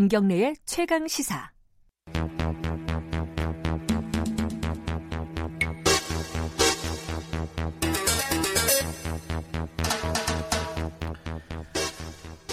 김경래의 최강 시사.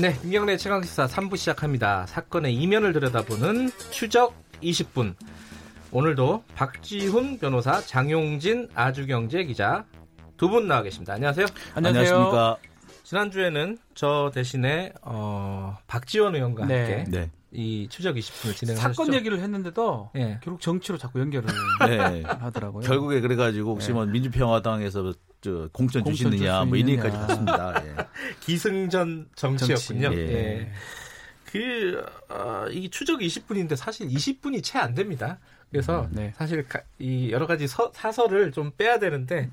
네, 김경래 최강 시사 3부 시작합니다. 사건의 이면을 들여다보는 추적 20분. 오늘도 박지훈 변호사, 장용진 아주경제 기자 두 분 나와 계십니다. 안녕하세요. 안녕하십니까. 지난주에는 저 대신에 어, 박지원 의원과 네. 함께 네. 이 추적 20분을 진행하셨죠. 사건 얘기를 했는데도 예. 결국 정치로 자꾸 연결을 네. 하더라고요. 결국에 그래가지고 혹시 네. 뭐 민주평화당에서 저 공천, 공천 주시느냐 뭐. 이런 얘기까지 갔습니다. 예. 기승전 정치였군요. 정치, 예. 예. 그, 어, 이 추적 20분인데 사실 20분이 채 안 됩니다. 그래서 네. 사실 가- 이 여러 가지 서- 사설을 좀 빼야 되는데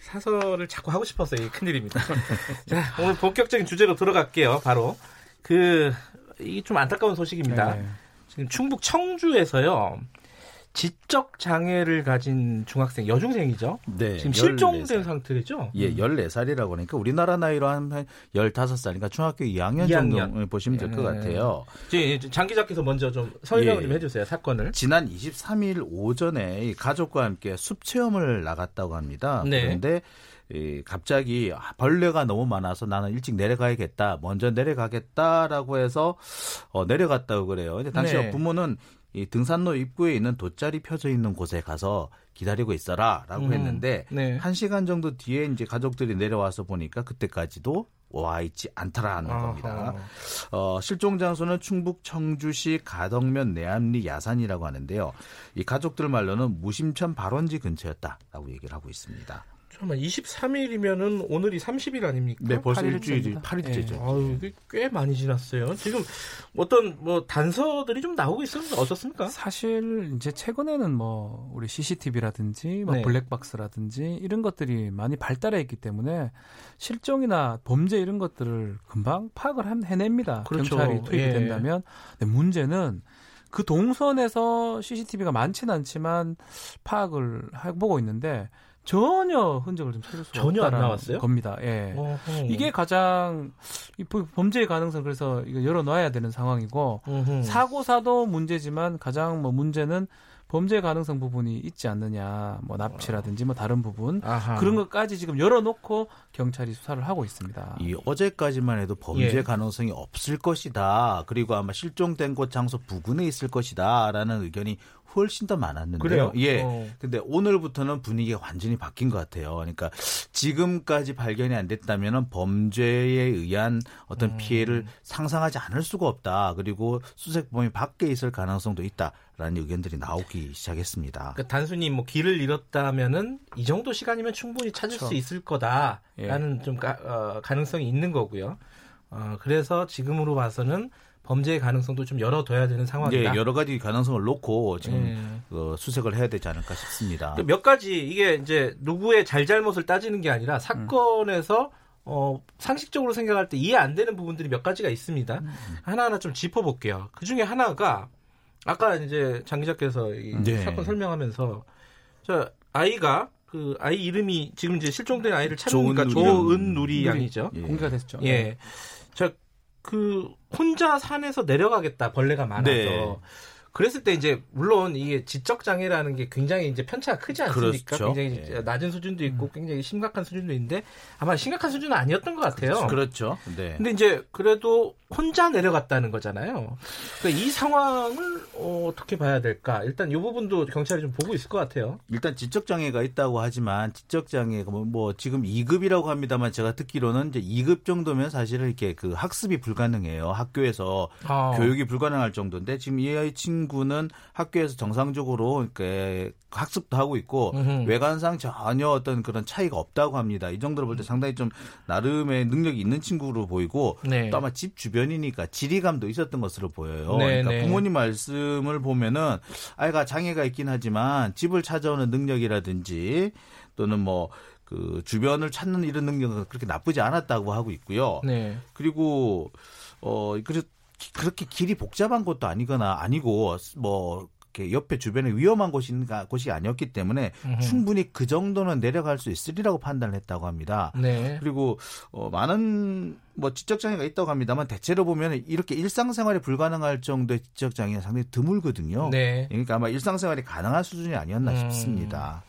사설을 자꾸 하고 싶어서 이게 큰일입니다. 자, 오늘 본격적인 주제로 들어갈게요. 바로 그, 이좀 안타까운 소식입니다. 네. 지금 충북 청주에서요. 지적 장애를 가진 중학생, 여중생이죠. 네. 지금 14살. 실종된 상태죠. 예, 14살이라고 하니까 우리나라 나이로 한 15살이니까 중학교 2학년, 2학년. 정도 보시면 될것 예. 같아요. 이제 장 기자께서 먼저 좀 설명을 예. 좀 해주세요 사건을. 지난 23일 오전에 이 가족과 함께 숲 체험을 나갔다고 합니다. 네. 그런데 이 갑자기 아, 벌레가 너무 많아서 나는 일찍 내려가야겠다. 먼저 내려가겠다라고 해서 어, 내려갔다고 그래요. 근데 당시 네. 부모는 이 등산로 입구에 있는 돗자리 펴져 있는 곳에 가서 기다리고 있어라라고 음, 했는데 네. 한 시간 정도 뒤에 이제 가족들이 내려와서 보니까 그때까지도 와 있지 않더라는 겁니다. 어, 실종 장소는 충북 청주시 가덕면 내암리 야산이라고 하는데요. 이 가족들 말로는 무심천 발원지 근처였다라고 얘기를 하고 있습니다. 잠깐만 23일이면은 오늘이 30일 아닙니까? 네, 벌써. 일주일이 8일째죠. 아유, 이게 꽤 많이 지났어요. 지금 어떤 뭐 단서들이 좀 나오고 있었는데 어떻습니까? 사실 이제 최근에는 뭐 우리 CCTV라든지 뭐 네. 블랙박스라든지 이런 것들이 많이 발달해 있기 때문에 실종이나 범죄 이런 것들을 금방 파악을 한- 해냅니다. 그렇죠. 경찰이 투입이 예. 된다면. 문제는 그 동선에서 CCTV가 많지는 않지만 파악을 해보고 있는데 전혀 흔적을 좀 찾을 수가 전혀 안 나왔어요? 겁니다. 예. 어허. 이게 가장 범- 범죄의 가능성 그래서 이거 열어놔야 되는 상황이고 음흠. 사고사도 문제지만 가장 뭐 문제는 범죄 가능성 부분이 있지 않느냐 뭐 납치라든지 뭐 다른 부분 아하. 그런 것까지 지금 열어놓고 경찰이 수사를 하고 있습니다. 이 어제까지만 해도 범죄 예. 가능성이 없을 것이다. 그리고 아마 실종된 곳 장소 부근에 있을 것이다라는 의견이 훨씬 더 많았는데요. 그래요? 예. 어. 근데 오늘부터는 분위기가 완전히 바뀐 것 같아요. 그러니까 지금까지 발견이 안 됐다면 범죄에 의한 음. 어떤 피해를 상상하지 않을 수가 없다. 그리고 수색 범위 밖에 있을 가능성도 있다 라는 의견들이 나오기 시작했습니다. 그러니까 단순히 뭐 길을 잃었다면은 이 정도 시간이면 충분히 찾을 그렇죠. 수 있을 거다라는 예. 좀 가, 어, 가능성이 있는 거고요. 어, 그래서 지금으로 봐서는 범죄의 가능성도 좀 열어둬야 되는 예, 상황이다. 여러 가지 가능성을 놓고 지금 예. 어, 수색을 해야 되지 않을까 싶습니다. 그몇 가지 이게 이제 누구의 잘잘못을 따지는 게 아니라 사건에서 어, 상식적으로 생각할 때 이해 안 되는 부분들이 몇 가지가 있습니다. 하나하나 좀 짚어볼게요. 그 중에 하나가 아까 이제 장 기자께서 이 네. 사건 설명하면서 저 아이가 그 아이 이름이 지금 이제 실종된 아이를 찾으니까 조은누리. 조은누리 양이죠. 예. 공개가 됐죠. 예. 저 그 혼자 산에서 내려가겠다 벌레가 많아서. 네. 그랬을 때 이제 물론 이게 지적 장애라는 게 굉장히 이제 편차가 크지 않습니까? 그렇죠. 굉장히 예. 낮은 수준도 있고 굉장히 심각한 수준도 있는데 아마 심각한 수준은 아니었던 것 같아요. 그렇죠. 네. 근데 이제 그래도 혼자 내려갔다는 거잖아요. 그러니까 이 상황을 어, 떻게 봐야 될까? 일단 이 부분도 경찰이 좀 보고 있을 것 같아요. 일단 지적 장애가 있다고 하지만 지적 장애가 뭐, 뭐 지금 2급이라고 합니다만 제가 듣기로는 이제 2급 정도면 사실은 이렇게 그 학습이 불가능해요. 학교에서 아. 교육이 불가능할 정도인데 지금 이 아이 친구 는 학교에서 정상적으로 이렇게 학습도 하고 있고 음흠. 외관상 전혀 어떤 그런 차이가 없다고 합니다. 이 정도로 볼 때 상당히 좀 나름의 능력이 있는 친구로 보이고 네. 또 아마 집 주변이니까 지리감도 있었던 것으로 보여요. 네, 그러니까 네. 부모님 말씀을 보면은 아이가 장애가 있긴 하지만 집을 찾아오는 능력이라든지 또는 뭐그 주변을 찾는 이런 능력은 그렇게 나쁘지 않았다고 하고 있고요. 네. 그리고 어 그래서 그렇게 길이 복잡한 것도 아니거나 아니고 뭐 이렇게 옆에 주변에 위험한 곳이 곳이 아니었기 때문에 음흠. 충분히 그 정도는 내려갈 수 있으리라고 판단을 했다고 합니다. 네. 그리고 어, 많은 뭐 지적 장애가 있다고 합니다만 대체로 보면 이렇게 일상생활이 불가능할 정도의 지적 장애가 상당히 드물거든요. 네. 그러니까 아마 일상생활이 가능한 수준이 아니었나 음. 싶습니다.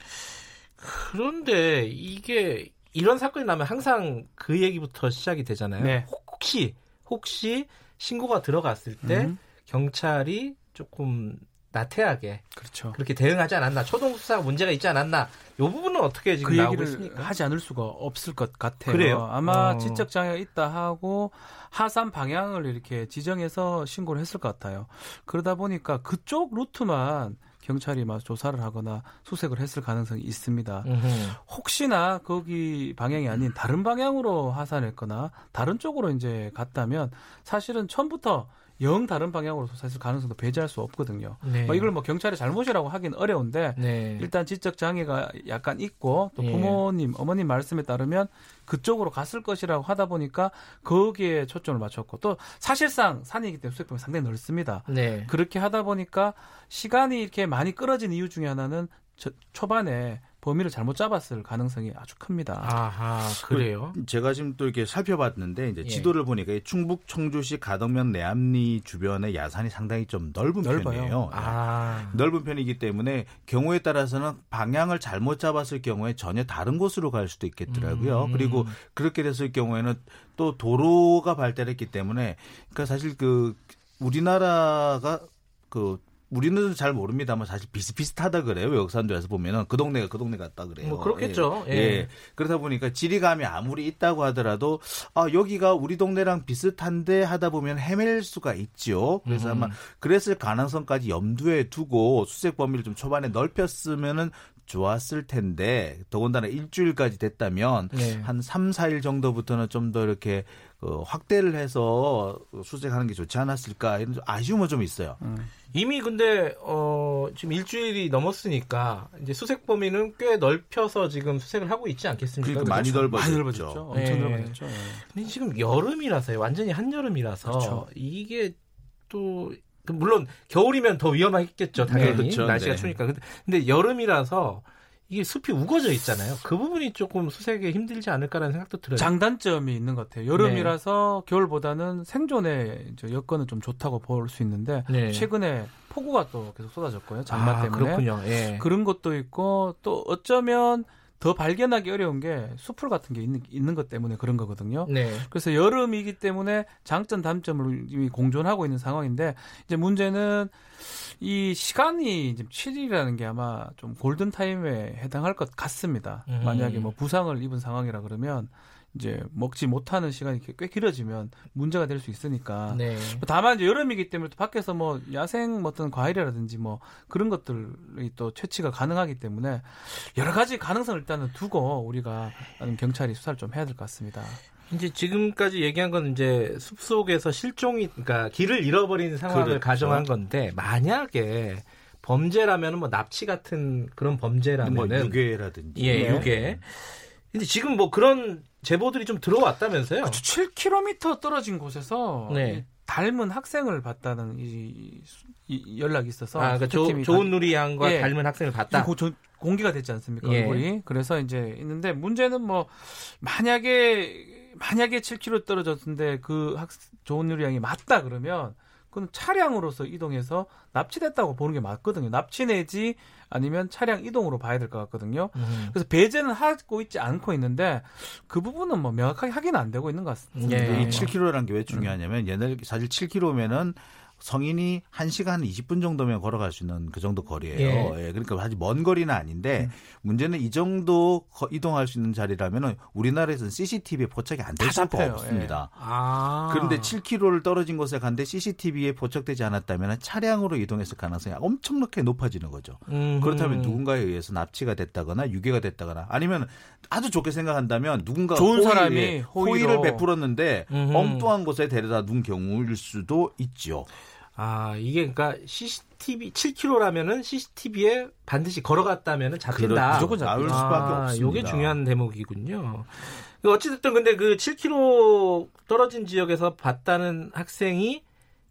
그런데 이게 이런 사건이 나면 항상 그 얘기부터 시작이 되잖아요. 네. 혹시 혹시 신고가 들어갔을 때 음. 경찰이 조금 나태하게 그렇죠. 그렇게 대응하지 않았나 초동 수사가 문제가 있지 않았나 이 부분은 어떻게 지금 그 나오고 얘기를 있습니까? 하지 않을 수가 없을 것 같아요. 그래요? 아마 어. 지적 장애가 있다 하고 하산 방향을 이렇게 지정해서 신고를 했을 것 같아요. 그러다 보니까 그쪽 루트만 경찰이 막 조사를 하거나 수색을 했을 가능성이 있습니다. 음흠. 혹시나 거기 방향이 아닌 다른 방향으로 하산했거나 다른 쪽으로 이제 갔다면 사실은 처음부터 영 다른 방향으로 조사했을 가능성도 배제할 수 없거든요. 네. 뭐 이걸 뭐 경찰의 잘못이라고 하긴 어려운데 네. 일단 지적 장애가 약간 있고 또 예. 부모님, 어머님 말씀에 따르면 그쪽으로 갔을 것이라고 하다 보니까 거기에 초점을 맞췄고 또 사실상 산이기 때문에 수색범위 상당히 넓습니다. 네. 그렇게 하다 보니까 시간이 이렇게 많이 끌어진 이유 중에 하나는 저- 초반에 범위를 잘못 잡았을 가능성이 아주 큽니다. 아하 그래요. 제가 지금 또 이렇게 살펴봤는데 이제 예. 지도를 보니까 이 충북 청주시 가덕면 내암리 주변의 야산이 상당히 좀 넓은 넓어요. 편이에요. 아 넓은 편이기 때문에 경우에 따라서는 방향을 잘못 잡았을 경우에 전혀 다른 곳으로 갈 수도 있겠더라고요. 음. 그리고 그렇게 됐을 경우에는 또 도로가 발달했기 때문에 그러니까 사실 그 우리나라가 그 우리는 잘 모릅니다만 사실 비슷비슷하다 그래요. 외국사람들에서 보면은 그 동네가 그 동네 같다 그래요. 뭐 그렇겠죠. 예. 예. 예. 그러다 보니까 지리감이 아무리 있다고 하더라도 아 여기가 우리 동네랑 비슷한데 하다 보면 헤맬 수가 있죠. 그래서 아마 그랬을 가능성까지 염두에 두고 수색 범위를 좀 초반에 넓혔으면은 좋았을 텐데 더군다나 일주일까지 됐다면 네. 한 3, 4일 정도부터는 좀 더 이렇게 그 확대를 해서 수색하는 게 좋지 않았을까 이런 좀 아쉬움은 좀 있어요. 이미 근데 어 지금 일주일이 넘었으니까 이제 수색 범위는 꽤 넓혀서 지금 수색을 하고 있지 않겠습니까? 그러니까 많이? 넓어졌죠. 많이 넓어졌죠. 엄청 예. 넓어졌죠. 예. 근데 지금 여름이라서요. 완전히 한여름이라서 그렇죠. 이게 또 물론 겨울이면 더 위험하겠죠. 당연히 그렇죠. 날씨가 네. 추우니까. 근데, 근데 여름이라서 이게 숲이 우거져 있잖아요. 그 부분이 조금 수색에 힘들지 않을까라는 생각도 들어요. 장단점이 있는 것 같아요. 여름이라서 겨울보다는 생존의 여건은 좀 좋다고 볼 수 있는데 네. 최근에 폭우가 또 계속 쏟아졌고요. 장마 아, 때문에 그렇군요. 예. 그런 것도 있고 또 어쩌면 더 발견하기 어려운 게 수풀 같은 게 있는, 있는 것 때문에 그런 거거든요. 네. 그래서 여름이기 때문에 장점 단점을 이미 공존하고 있는 상황인데 이제 문제는 이 시간이 지금 7일이라는 게 아마 좀 골든 타임에 해당할 것 같습니다. 음. 만약에 뭐 부상을 입은 상황이라 그러면 이제 먹지 못하는 시간이 꽤 길어지면 문제가 될 수 있으니까 네. 다만 이제 여름이기 때문에 또 밖에서 뭐 야생 뭐 어떤 과일이라든지 뭐 그런 것들이 또 채취가 가능하기 때문에 여러 가지 가능성을 일단은 두고 우리가 경찰이 수사를 좀 해야 될 것 같습니다. 이제 지금까지 얘기한 건 이제 숲 속에서 실종이 그러니까 길을 잃어버린 상황을 그렇죠. 가정한 건데 만약에 범죄라면은 뭐 납치 같은 그런 뭐 범죄라면은 유괴라든지 예, 네. 요게. 근데 지금 뭐 그런 제보들이 좀 들어왔다면서요? 7km 떨어진 곳에서 네. 이 닮은 학생을 봤다는 이, 이 연락이 있어서 아, 그러니까 조, 수색팀이 좋은 누리 양과 예. 닮은 학생을 가- 봤다. 고- 저- 공개가 됐지 않습니까 예. 얼굴이 그래서 이제 있는데 문제는 뭐 만약에 만약에 7km 떨어졌는데 그 학, 좋은 누리 양이 맞다 그러면 그건 차량으로서 이동해서 납치됐다고 보는 게 맞거든요 납치 내지 아니면 차량 이동으로 봐야 될 것 같거든요 음. 그래서 배제는 하고 있지 않고 있는데 그 부분은 뭐 명확하게 확인 안 되고 있는 것 같습니다. 예. 이 7km라는 게 왜 중요하냐면 옛날 사실 7km면은 성인이 1시간 20분 정도면 걸어갈 수 있는 그 정도 거리예요. 예. 예, 그러니까 사실 먼 거리는 아닌데 문제는 이 정도 거- 이동할 수 있는 자리라면은 우리나라에서는 CCTV에 포착이 안될다 수가. 없습니다. 아. 그런데 7km를 떨어진 곳에 갔는데 CCTV에 포착되지 않았다면 차량으로 이동했을 가능성이 엄청나게 높아지는 거죠. 음. 그렇다면 누군가에 의해서 납치가 됐다거나 유괴가 됐다거나 아니면 아주 좋게 생각한다면 누군가 좋은 호의에- 사람이 호의로. 호의를 베풀었는데 음흠. 엉뚱한 곳에 데려다 둔 경우일 수도 있죠. 아, 이게 그러니까 CCTV 7km라면은 CCTV에 반드시 걸어갔다면은 잡힌다. 그렇죠. 무조건 잡힌다. 나올 수밖에 아, 없습니다. 요게 중요한 대목이군요. 어찌됐든 근데 그 7km 떨어진 지역에서 봤다는 학생이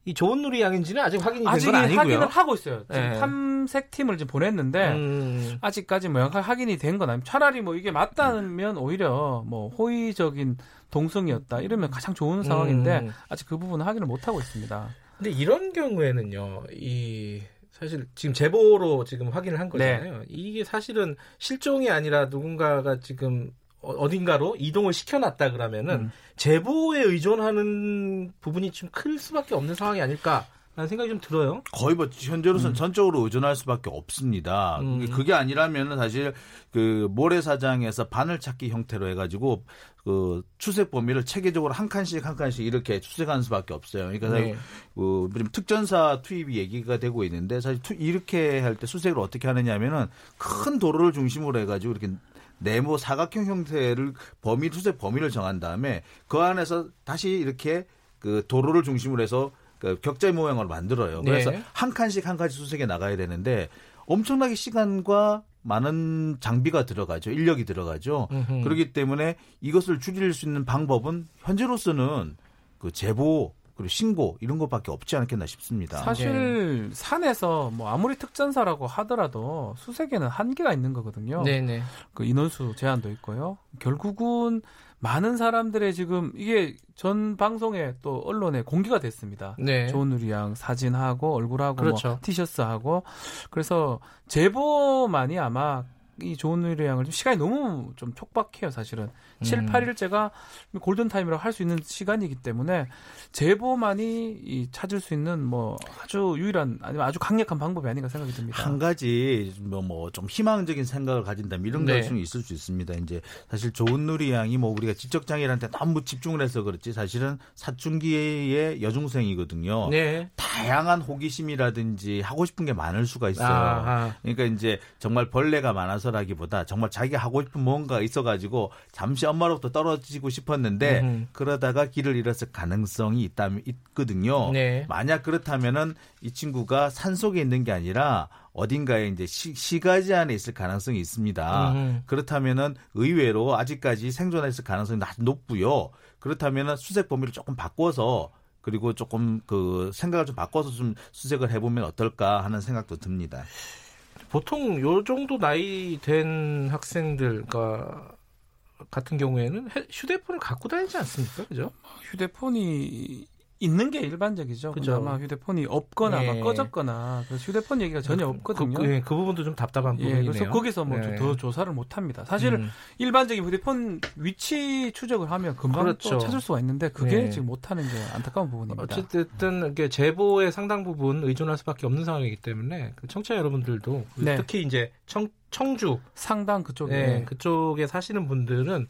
이 좋은 누리 양인지는 아직 확인이 된 아직 건 아니고요. 확인을 하고 있어요. 지금 네. 탐색 팀을 지금 보냈는데 음, 아직까지 뭐 확인이 된 건 아니고 차라리 뭐 이게 맞다면 오히려 뭐 호의적인 동성이었다 이러면 가장 좋은 상황인데 음. 아직 그 부분은 확인을 못 하고 있습니다. 근데 이런 경우에는요, 이 사실 지금 제보로 지금 확인을 한 거잖아요. 이게 사실은 실종이 아니라 누군가가 지금 어- 어딘가로 이동을 시켜놨다 그러면은 음. 제보에 의존하는 부분이 좀 클 수밖에 없는 상황이 아닐까 라는 생각이 좀 들어요. 거의 뭐 현재로서는 전적으로 의존할 수밖에 없습니다. 음. 그게- 아니라면은 사실 그 모래사장에서 바늘 찾기 형태로 해가지고 그 수색 범위를 체계적으로 한 칸씩 한 칸씩 이렇게 수색하는 수밖에 없어요. 그러니까 네. 그 특전사 투입이 얘기가 되고 있는데 사실 투- 이렇게 할 때 수색을 어떻게 하느냐면은 큰 도로를 중심으로 해가지고 이렇게 네모 사각형 형태를 범위 수색 범위를 정한 다음에 그 안에서 다시 이렇게 그 도로를 중심으로 해서 그 격자의 모양으로 만들어요. 그래서 네. 한 칸씩 한 칸씩 수색에 나가야 되는데 엄청나게 시간과 많은 장비가 들어가죠. 인력이 들어가죠. 음흠. 그렇기 때문에 이것을 줄일 수 있는 방법은 현재로서는 그 제보 그리고 신고 이런 것밖에 없지 않겠나 싶습니다. 사실 산에서 뭐 아무리 특전사라고 하더라도 수색에는 한계가 있는 거거든요. 네네. 그 인원수 제한도 있고요. 결국은 많은 사람들의 지금 이게 전 방송에 또 언론에 공개가 됐습니다. 네. 조은우리 양 사진하고 얼굴하고 그렇죠. 뭐 티셔츠하고 그래서 제보만이 아마 이 조은우리 양을 좀 시간이 너무 좀 촉박해요, 사실은. 음. 7, 8일째가 골든 타임이라고 할 수 있는 시간이기 때문에 제보만이 이 찾을 수 있는 뭐 아주 유일한 아니면 아주 강력한 방법이 아닌가 생각이 듭니다. 한 가지 뭐 뭐 좀 희망적인 생각을 가진다면 이런 네. 것은 있을 수 있습니다. 이제 사실 좋은 누리 양이 뭐 우리가 지적 장애한테 너무 집중을 해서 그렇지 사실은 사춘기의 여중생이거든요. 네. 다양한 호기심이라든지 하고 싶은 게 많을 수가 있어요. 아하. 그러니까 이제 정말 벌레가 많아서 라기보다 정말 자기가 하고 싶은 뭔가 있어가지고 잠시 엄마로부터 떨어지고 싶었는데 음흠. 그러다가 길을 잃었을 가능성이 있다면 있거든요. 네. 만약 그렇다면은 이 친구가 산 속에 있는 게 아니라 어딘가에 이제 시, 시가지 안에 있을 가능성이 있습니다. 음흠. 그렇다면은 의외로 아직까지 생존했을 가능성이 높고요. 그렇다면은 수색 범위를 조금 바꿔서 그리고 조금 그 생각을 좀 바꿔서 좀 수색을 해보면 어떨까 하는 생각도 듭니다. 보통 요 정도 나이 된 학생들 그 같은 경우에는 헤- 휴대폰을 갖고 다니지 않습니까? 그죠? 휴대폰이 있는 게 일반적이죠. 그죠. 아마 휴대폰이 없거나 예. 막 꺼졌거나 그래서 휴대폰 얘기가 전혀 없거든요. 그, 그, 예, 그 부분도 좀 답답한 예, 부분이네요. 그래서 거기서 뭐 네. 더 조사를 못 합니다. 사실 음. 일반적인 휴대폰 위치 추적을 하면 금방 그렇죠. 또 찾을 수가 있는데 그게 네. 지금 못 하는 게 안타까운 부분입니다. 어쨌든 이게 제보의 상당 부분 의존할 수밖에 없는 상황이기 때문에 그 청취자 여러분들도 네. 특히 이제 청, 청주 상당 그쪽에 네, 그쪽에 사시는 분들은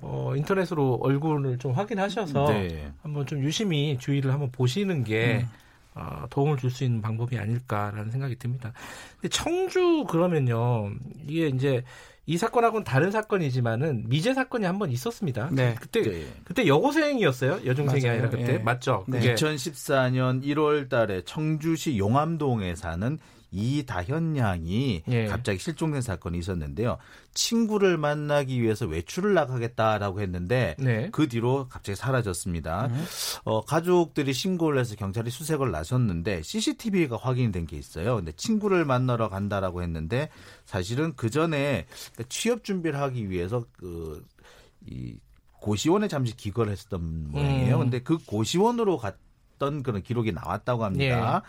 어, 인터넷으로 얼굴을 좀 확인하셔서 네. 한번 좀 유심히 주의를 한번 보시는 게 음. 어, 도움을 줄 수 있는 방법이 아닐까라는 생각이 듭니다. 근데 청주 그러면요 이게 이제 이 사건하고는 다른 사건이지만은 미제 사건이 한 번 있었습니다. 네. 그때 네. 그때 여고생이었어요. 여중생이 맞아요. 아니라 그때 예. 맞죠? 네. 그게 2014년 1월 달에 청주시 용암동에 사는 이다현 양이 예. 갑자기 실종된 사건이 있었는데요. 친구를 만나기 위해서 외출을 나가겠다라고 했는데 네. 그 뒤로 갑자기 사라졌습니다. 음. 어, 가족들이 신고를 해서 경찰이 수색을 나섰는데 CCTV가 확인된 게 있어요. 근데 친구를 만나러 간다라고 했는데 사실은 그 전에 취업 준비를 하기 위해서 그, 이 고시원에 잠시 기거를 했었던 모양이에요. 음. 근데 그 고시원으로 갔던 그런 기록이 나왔다고 합니다.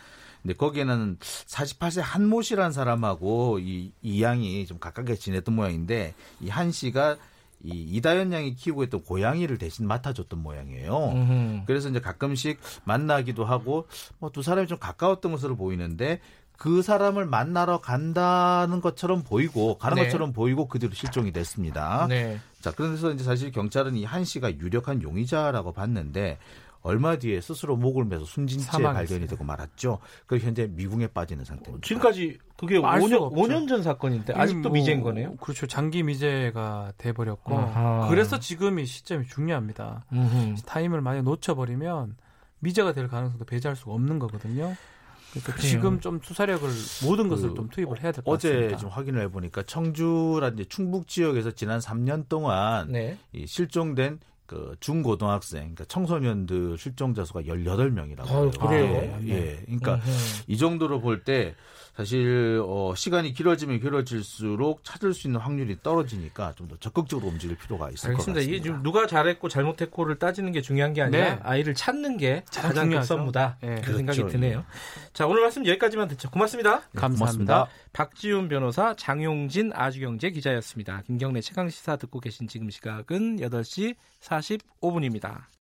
근데 거기에는 48세 한모 씨라는 사람하고 이, 이 양이 좀 가깝게 지냈던 모양인데 이 한 씨가 이 이다현 양이 키우고 있던 고양이를 대신 맡아줬던 모양이에요. 음흠. 그래서 이제 가끔씩 만나기도 하고 뭐 두 사람이 좀 가까웠던 것으로 보이는데 그 사람을 만나러 간다는 것처럼 보이고 가는 네. 것처럼 보이고 그 뒤로 실종이 됐습니다. 네. 자, 그래서 이제 사실 경찰은 이 한 씨가 유력한 용의자라고 봤는데 얼마 뒤에 스스로 목을 매서 숨진 채 사망했어요. 발견이 되고 말았죠. 그 현재 미궁에 빠지는 상태입니다. 지금까지 그게 알 5년, 수가 없죠. 5년 전 사건인데 아직도 뭐, 미제인 거네요. 그렇죠. 장기 미제가 돼 버렸고 아하. 그래서 지금 이 시점이 중요합니다. 음흠. time을 만약 놓쳐 버리면 미제가 될 가능성도 배제할 수가 없는 거거든요. 그래요. 지금 좀 수사력을 모든 것을 그 좀 투입을 해야 될것 어제 같습니다. 좀 확인을 해보니까 청주라 이제 충북 지역에서 지난 3년 동안 네. 이 실종된 그 중고등학생, 그러니까 청소년들 실종자 수가 18명이라고 아유, 그래요? 예, 예. 그러니까 음흠. 이 정도로 볼 때 사실 어 시간이 길어지면 길어질수록 찾을 수 있는 확률이 떨어지니까 좀 더 적극적으로 움직일 필요가 있을 것 알겠습니다. 같습니다. 이게 지금 누가 잘했고 잘못했고를 따지는 게 중요한 게 아니라 네. 아이를 찾는 게 가장. 급선무다. 네. 그 생각이 그렇죠. 드네요. 자 오늘 말씀 여기까지만 듣죠. 고맙습니다. 네, 감사합니다. 고맙습니다. 박지훈 변호사, 장용진 아주경제 기자였습니다. 김경래 최강 시사 듣고 계신 지금 시각은 8시 45분입니다.